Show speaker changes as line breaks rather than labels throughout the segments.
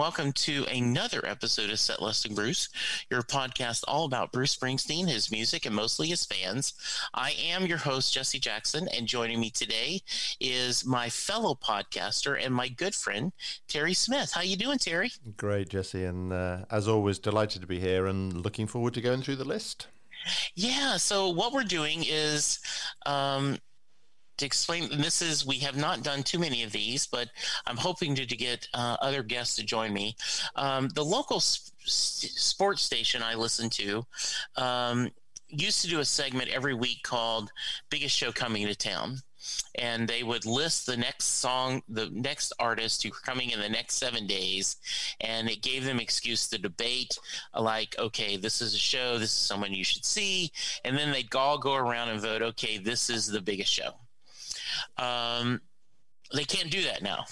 Hello, everyone, and welcome to another episode of Set Lusting Bruce, your podcast all about Bruce Springsteen, his music, and mostly his fans. I am your host, Jesse Jackson, and joining me today is my fellow podcaster and my good friend, Terry Smith. How you doing, Terry?
Great, Jesse, and uh, as always, delighted to be here and looking forward to going through the list.
Yeah, so what we're doing is um, to explain this is we have not done too many of these but i'm hoping to, to get uh, other guests to join me. Um, the local sp- sports station i listen to um, used to do a segment every week called biggest show coming to town. And they would list the next song the next artist who are coming in the next seven days and it gave them excuse to debate like okay this is a show this is someone you should see. And then they'd all go around and vote okay this is the biggest show um, they can't do that now.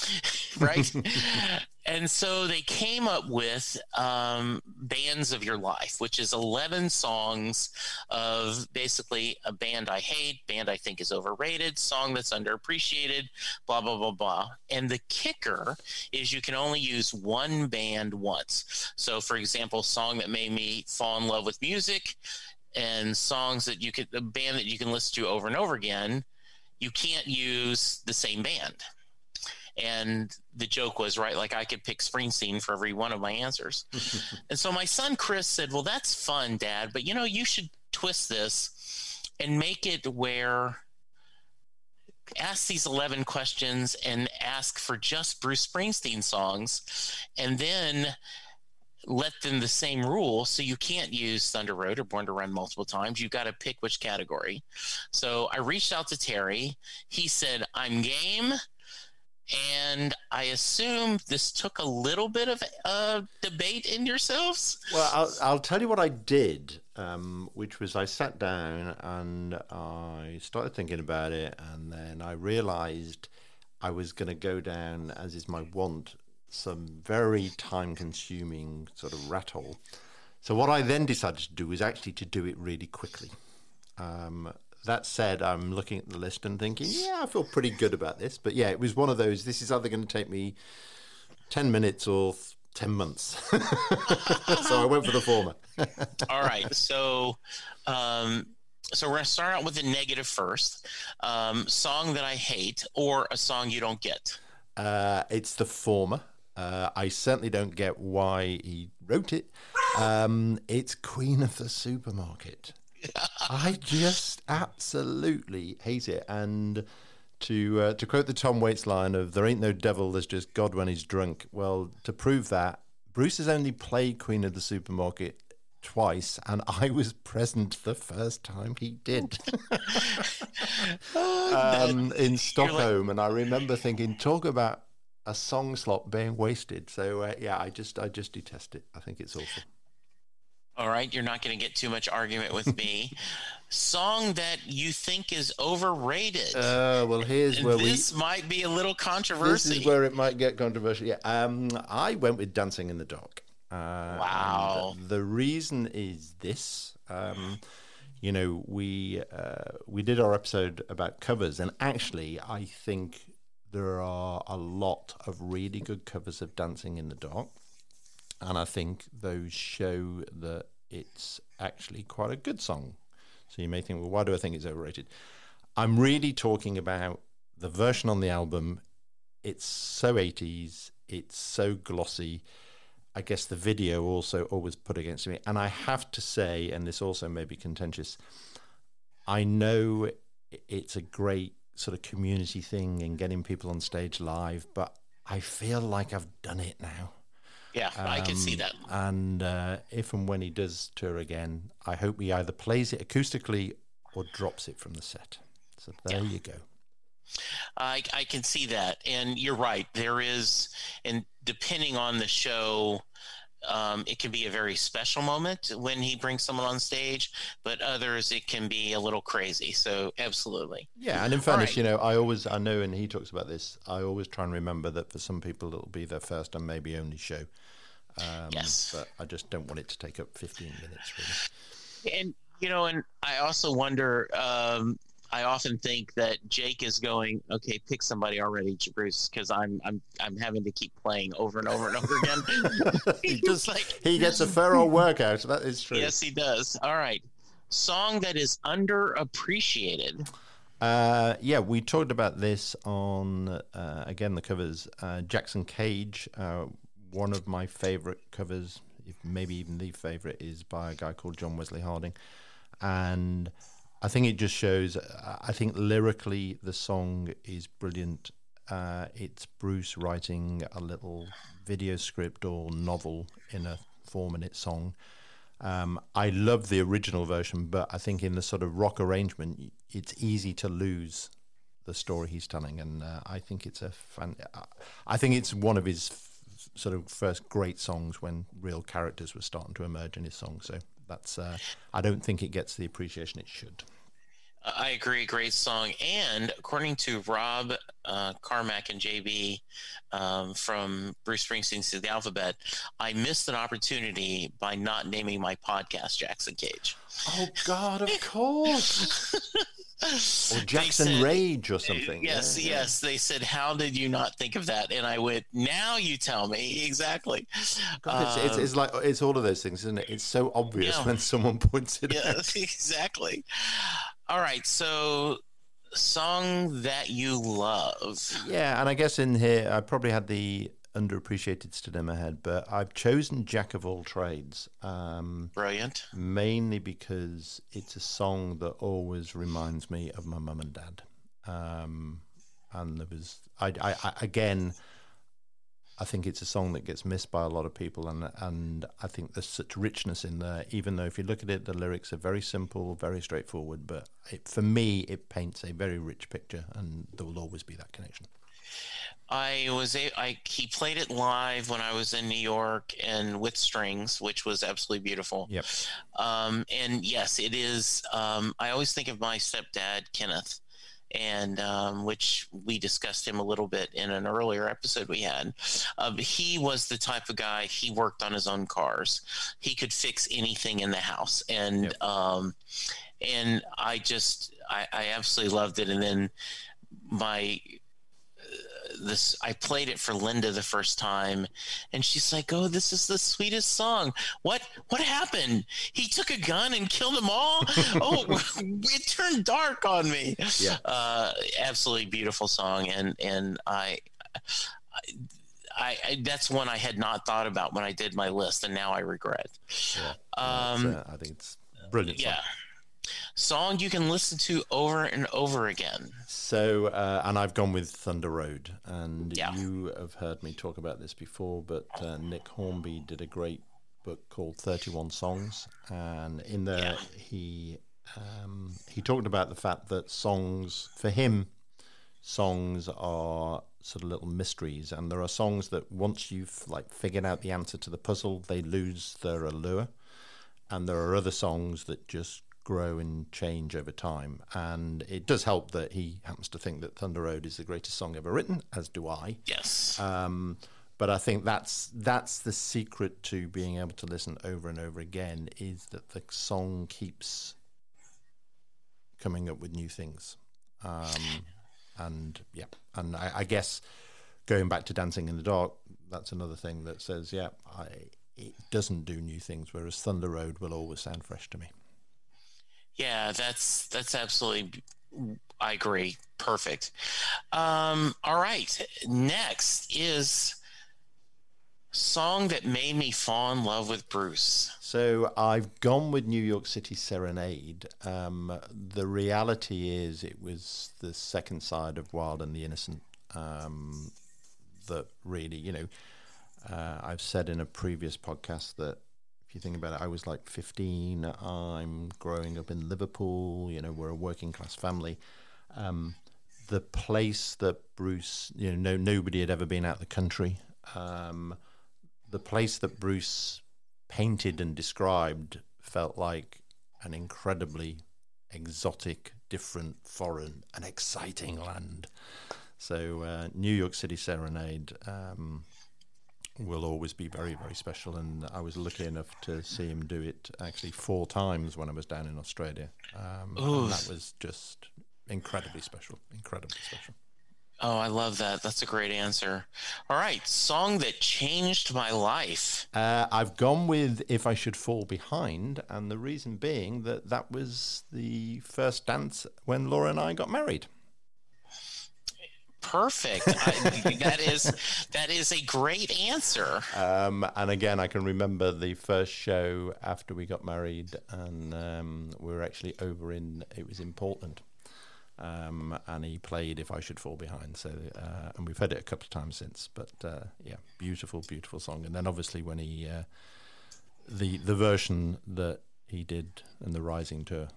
right? and so they came up with um, Bands of Your Life, which is 11 songs of basically a band I hate, band I think is overrated, song that's underappreciated, blah, blah, blah, blah. And the kicker is you can only use one band once. So, for example, song that made me fall in love with music and songs that you could, a band that you can listen to over and over again you can't use the same band. And the joke was, right, like I could pick Springsteen for every one of my answers. and so my son Chris said, Well, that's fun, Dad, but you know, you should twist this and make it where ask these 11 questions and ask for just Bruce Springsteen songs. And then let them the same rule. So you can't use Thunder Road or Born to Run multiple times. You've got to pick which category. So I reached out to Terry. He said, I'm game. And I assume this took a little bit of uh, debate in yourselves.
Well, I'll, I'll tell you what I did, um, which was I sat down and I started thinking about it, and then I realized I was going to go down, as is my wont, some very time consuming sort of rat hole. So, what I then decided to do was actually to do it really quickly. Um, that said, I'm looking at the list and thinking, yeah, I feel pretty good about this. But yeah, it was one of those, this is either going to take me 10 minutes or 10 months. so I went for the former.
All right. So, um, so we're going to start out with the negative first. Um, song that I hate or a song you don't get?
Uh, it's the former. Uh, I certainly don't get why he wrote it. Um, it's Queen of the Supermarket. I just absolutely hate it. And to uh, to quote the Tom Waits line of "There ain't no devil, there's just God when he's drunk." Well, to prove that, Bruce has only played Queen of the Supermarket twice, and I was present the first time he did um, in Stockholm. And I remember thinking, talk about a song slot being wasted. So uh, yeah, I just I just detest it. I think it's awful.
All right, you're not going to get too much argument with me. Song that you think is overrated.
Uh, well, here's where
this
we.
This might be a little controversial.
This is where it might get controversial. Yeah, um, I went with Dancing in the Dark.
Uh, wow.
The reason is this. Um, you know, we uh, we did our episode about covers, and actually, I think there are a lot of really good covers of Dancing in the Dark, and I think those show that it's actually quite a good song. So you may think, well, why do I think it's overrated? I'm really talking about the version on the album. It's so 80s, it's so glossy. I guess the video also always put against me. And I have to say, and this also may be contentious, I know it's a great sort of community thing and getting people on stage live, but I feel like I've done it now.
Yeah, um, I can see that.
And uh, if and when he does tour again, I hope he either plays it acoustically or drops it from the set. So there yeah. you go.
I, I can see that. And you're right. There is, and depending on the show, um, it can be a very special moment when he brings someone on stage, but others it can be a little crazy. So absolutely.
Yeah, and in fairness, right. you know, I always I know, and he talks about this. I always try and remember that for some people it'll be their first and maybe only show. Um, yes, but I just don't want it to take up 15 minutes, really.
And you know, and I also wonder. Um, I often think that Jake is going, okay, pick somebody already, Bruce, because I'm I'm I'm having to keep playing over and over and over again.
he just like he gets a thorough workout. That is true.
Yes, he does. All right, song that is underappreciated.
Uh, yeah, we talked about this on uh, again the covers. Uh, Jackson Cage, uh, one of my favorite covers, if maybe even the favorite, is by a guy called John Wesley Harding, and I think it just shows. I think lyrically the song is brilliant. Uh, it's Bruce writing a little video script or novel in a four-minute song. Um, I love the original version, but I think in the sort of rock arrangement, it's easy to lose the story he's telling, and uh, I think it's a fan. I think it's one of his f- sort of first great songs when real characters were starting to emerge in his song. So that's uh, I don't think it gets the appreciation it should.
I agree. Great song. And according to Rob uh, Carmack and JB um, from Bruce Springsteen's The Alphabet, I missed an opportunity by not naming my podcast Jackson Cage.
Oh, God, of course. or Jackson said, Rage or something.
Yes, yeah, yes. Yeah. They said, "How did you not think of that?" And I went, "Now you tell me exactly."
God, it's, um, it's, it's, like it's all of those things, isn't it? It's so obvious yeah. when someone points it
yeah,
out.
exactly. All right, so song that you love.
Yeah, and I guess in here I probably had the underappreciated stood in my head, but I've chosen Jack of All Trades. Um,
Brilliant.
Mainly because it's a song that always reminds me of my mum and dad. Um, and there was, I, I, I, again, I think it's a song that gets missed by a lot of people, and and I think there's such richness in there. Even though if you look at it, the lyrics are very simple, very straightforward, but it, for me, it paints a very rich picture, and there will always be that connection.
I was a, I he played it live when I was in New York and with strings, which was absolutely beautiful.
Yep.
Um, and yes, it is. Um, I always think of my stepdad Kenneth, and um, which we discussed him a little bit in an earlier episode we had. Uh, he was the type of guy. He worked on his own cars. He could fix anything in the house, and yep. Um, and I just I, I absolutely loved it. And then my this I played it for Linda the first time and she's like, "Oh, this is the sweetest song. What what happened? He took a gun and killed them all? oh, it turned dark on me."
Yeah.
Uh, absolutely beautiful song and and I, I I, that's one I had not thought about when I did my list, and now I regret.
Yeah, um, uh, I think it's brilliant.
Yeah, song you can listen to over and over again.
So, uh, and I've gone with Thunder Road, and yeah. you have heard me talk about this before, but uh, Nick Hornby did a great book called Thirty One Songs, and in there yeah. he um, he talked about the fact that songs for him, songs are sort of little mysteries, and there are songs that once you've like figured out the answer to the puzzle, they lose their allure, and there are other songs that just grow and change over time. And it does help that he happens to think that Thunder Road is the greatest song ever written, as do I.
Yes.
Um, but I think that's that's the secret to being able to listen over and over again is that the song keeps coming up with new things. Um, and yeah, and I, I, guess going back to Dancing in the Dark, that's another thing that says, yeah, I, it doesn't do new things, whereas Thunder Road will always sound fresh to me.
Yeah, that's that's absolutely. I agree. Perfect. Um, all right. Next is song that made me fall in love with Bruce.
So I've gone with New York City Serenade. Um, the reality is, it was the second side of Wild and the Innocent um, that really, you know, uh, I've said in a previous podcast that if you think about it, I was like 15. I'm growing up in Liverpool. You know, we're a working class family. Um, the place that Bruce, you know, no, nobody had ever been out the country. Um, the place that Bruce painted and described felt like an incredibly exotic, different, foreign, and exciting land. So, uh, New York City Serenade. Um, will always be very, very special. And I was lucky enough to see him do it actually four times when I was down in Australia. Um, and that was just incredibly special, incredibly special.
Oh, I love that. That's a great answer. All right, song that changed my life.
Uh, I've gone with "If I Should Fall Behind," and the reason being that that was the first dance when Laura and I got married.
Perfect. I, that is that is a great answer.
Um, and again, I can remember the first show after we got married, and um, we were actually over in it was in Portland um, and he played "If I Should Fall Behind." So, uh, and we've heard it a couple of times since. But uh, yeah, beautiful, beautiful song. And then obviously when he uh, the the version that he did in the Rising tour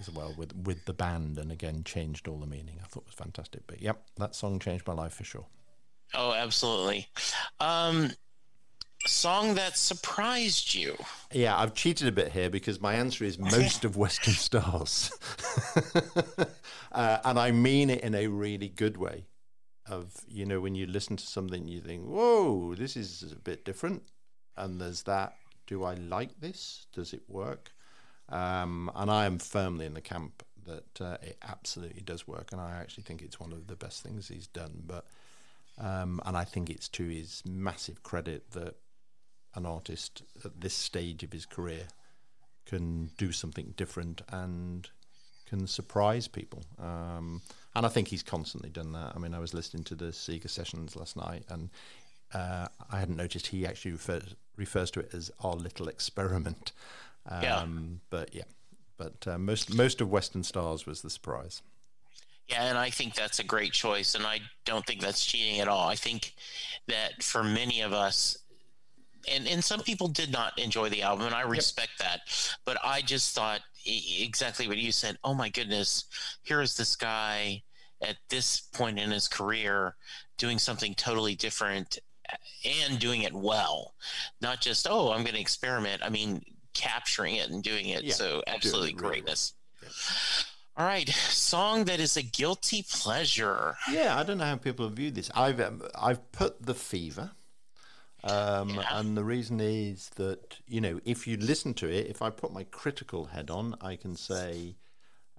as well with with the band, and again changed all the meaning. I thought was fantastic. But yep, that song changed my life for sure.
Oh, absolutely. Um, song that surprised you?
Yeah, I've cheated a bit here because my answer is most of Western Stars. uh, and I mean it in a really good way. Of, you know, when you listen to something, you think, whoa, this is a bit different. And there's that, do I like this? Does it work? Um, and I am firmly in the camp that uh, it absolutely does work. And I actually think it's one of the best things he's done. But um, and I think it's to his massive credit that an artist at this stage of his career can do something different and can surprise people. Um, and I think he's constantly done that. I mean, I was listening to the Seeger sessions last night, and uh, I hadn't noticed he actually refers, refers to it as our little experiment. Um, yeah. But yeah, but uh, most most of Western Stars was the surprise.
Yeah, and I think that's a great choice, and I don't think that's cheating at all. I think that for many of us, and and some people did not enjoy the album, and I respect yep. that. But I just thought exactly what you said. Oh my goodness, here is this guy at this point in his career doing something totally different and doing it well. Not just oh, I'm going to experiment. I mean, capturing it and doing it. Yeah, so absolutely really greatness. Well. All right, song that is a guilty pleasure.
Yeah, I don't know how people view this. I've um, I've put the fever um, yeah. And the reason is that, you know, if you listen to it, if I put my critical head on, I can say,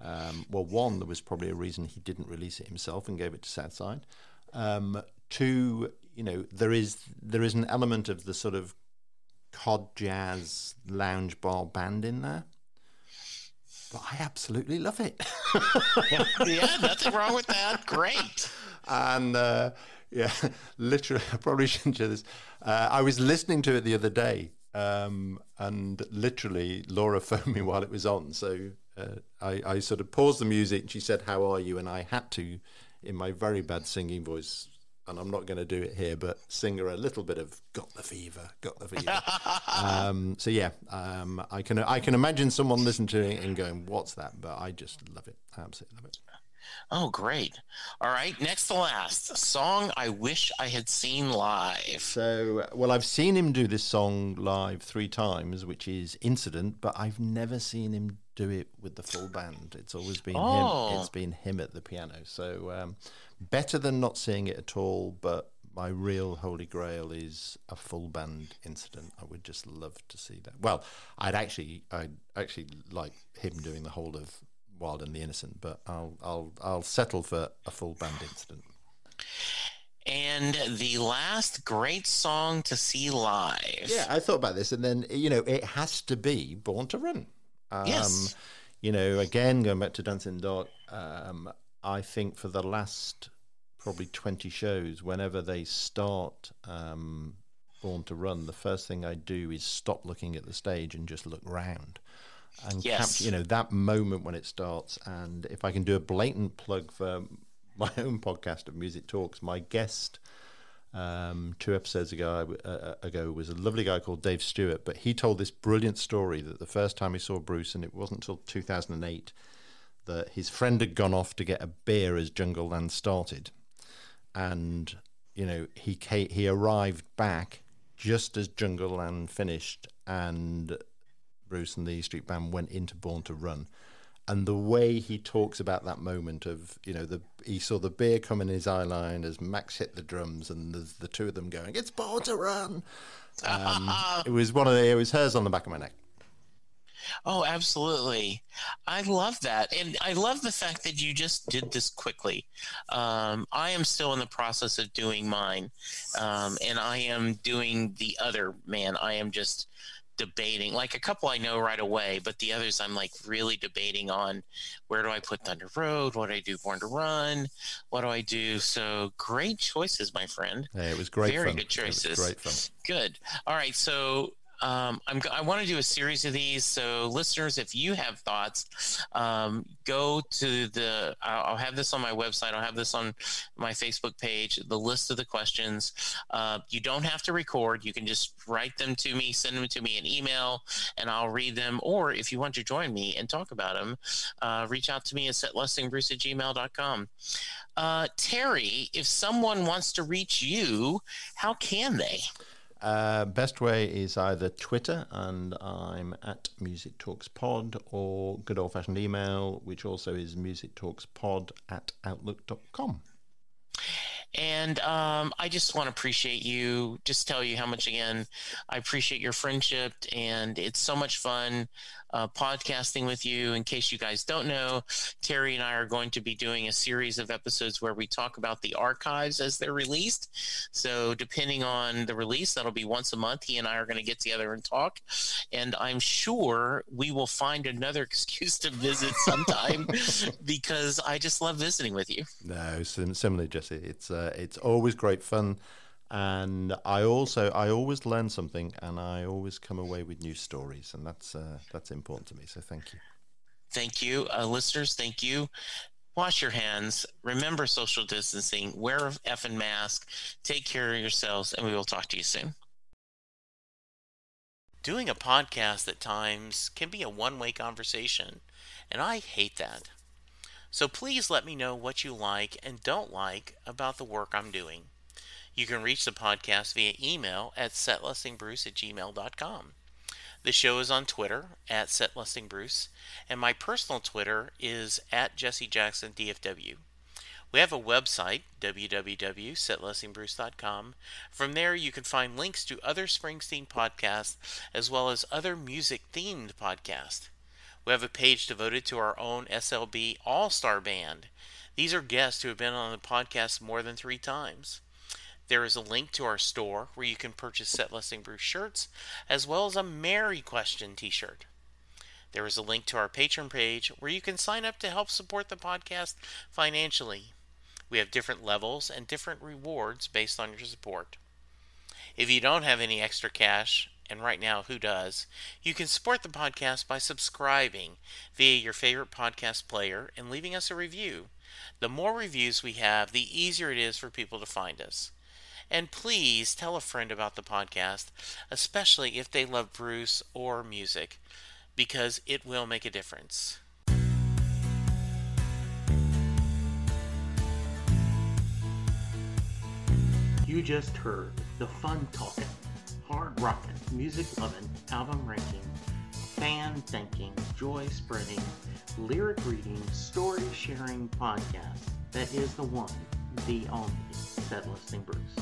um, well, one, there was probably a reason he didn't release it himself and gave it to Southside. Um, two, you know, there is there is an element of the sort of cod jazz lounge bar band in there. But I absolutely love it.
yeah, nothing wrong with that. Great.
And uh, yeah, literally, I probably shouldn't share this. Uh, I was listening to it the other day, um, and literally, Laura phoned me while it was on. So uh, I, I sort of paused the music, and she said, "How are you?" And I had to, in my very bad singing voice, and I'm not going to do it here, but sing her a little bit of "Got the Fever," "Got the Fever." um, so yeah, um, I can I can imagine someone listening to it and going, "What's that?" But I just love it. I absolutely love it.
Oh, great. All right. Next to last song I wish I had seen live.
So, well, I've seen him do this song live three times, which is Incident, but I've never seen him do it with the full band. It's always been oh. him. It's been him at the piano. So, um, better than not seeing it at all, but my real holy grail is a full band incident. I would just love to see that. Well, I'd actually, I'd actually like him doing the whole of Wild and the Innocent, but I'll I'll I'll settle for a full band incident.
And the last great song to see live.
Yeah, I thought about this, and then you know it has to be Born to Run.
Um, yes.
You know, again going back to Dancing Dot, um, I think for the last probably twenty shows, whenever they start um, Born to Run, the first thing I do is stop looking at the stage and just look round and yes. capture, you know, that moment when it starts. And if I can do a blatant plug for my own podcast of Music Talks, my guest um, two episodes ago uh, uh, ago was a lovely guy called Dave Stewart, but he told this brilliant story that the first time he saw Bruce, and it wasn't until 2008, that his friend had gone off to get a beer as Jungleland started, and you know he came, he arrived back just as Jungleland finished, and Bruce and the Street Band went into Born to Run. And the way he talks about that moment of, you know, the he saw the beer come in his eye line as Max hit the drums and there's the two of them going, it's Born to Run. Um, it was one of the, it was hers on the back of my neck.
Oh, absolutely. I love that. And I love the fact that you just did this quickly. Um, I am still in the process of doing mine. Um, and I am doing the other man. I am just debating like a couple I know right away, but the others I'm like really debating on where do I put Thunder Road? What do I do Born to Run? What do I do? So great choices, my friend.
Yeah, it was great.
Very
fun.
good choices.
great fun.
Good. All right. So um, I'm, I want to do a series of these. So, listeners, if you have thoughts, um, go to the. I'll, I'll, have this on my website. I'll have this on my Facebook page. The list of the questions. Uh, you don't have to record. You can just write them to me, send them to me an email, and I'll read them. Or if you want to join me and talk about them, uh, reach out to me at setlustingbruce at gmail.com. Uh, Terry, if someone wants to reach you, how can they?
Uh, best way is either Twitter, and I'm at Music Talks Pod, or good old fashioned email, which also is Music Talks Pod at outlook.com.
And um, I just want to appreciate you, just tell you how much, again, I appreciate your friendship, and it's so much fun uh, podcasting with you. In case you guys don't know, Terry and I are going to be doing a series of episodes where we talk about the archives as they're released. So, depending on the release, that'll be once a month. He and I are going to get together and talk. And I'm sure we will find another excuse to visit sometime because I just love visiting with you.
No, similarly, Jesse. It's uh, it's always great fun and I also I always learn something, and I always come away with new stories, and that's uh, that's important to me. So thank you.
Thank you, uh, listeners. Thank you. Wash your hands. Remember social distancing. Wear a effing mask. Take care of yourselves, and we will talk to you soon. Doing a podcast at times can be a one way conversation, and I hate that. So please let me know what you like and don't like about the work I'm doing. You can reach the podcast via email at setlustingbruce at gmail.com. The show is on Twitter at setlustingbruce, and my personal Twitter is at jessejacksondfw. We have a website, www.setlustingbruce.com. From there, you can find links to other Springsteen podcasts as well as other music themed podcasts. We have a page devoted to our own SLB All Star Band. These are guests who have been on the podcast more than three times. There is a link to our store where you can purchase Set Lusting Bruce shirts, as well as a Mary Question t shirt. There is a link to our Patreon page where you can sign up to help support the podcast financially. We have different levels and different rewards based on your support. If you don't have any extra cash, and right now, who does? You can support the podcast by subscribing via your favorite podcast player and leaving us a review. The more reviews we have, the easier it is for people to find us. And please tell a friend about the podcast, especially if they love Bruce or music, because it will make a difference. You just heard the fun talking, hard rocking, music loving, album ranking, fan thinking, joy spreading, lyric reading, story sharing podcast that is the one, the only Set Lusting Bruce.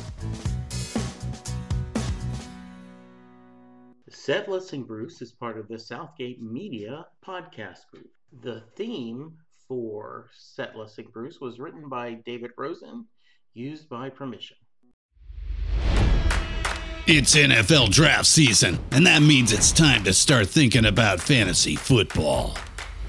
Set Lusting Bruce is part of the Southgate Media podcast group. The theme for Set Lusting Bruce was written by David Rosen, used by permission.
It's NFL draft season, and that means it's time to start thinking about fantasy football.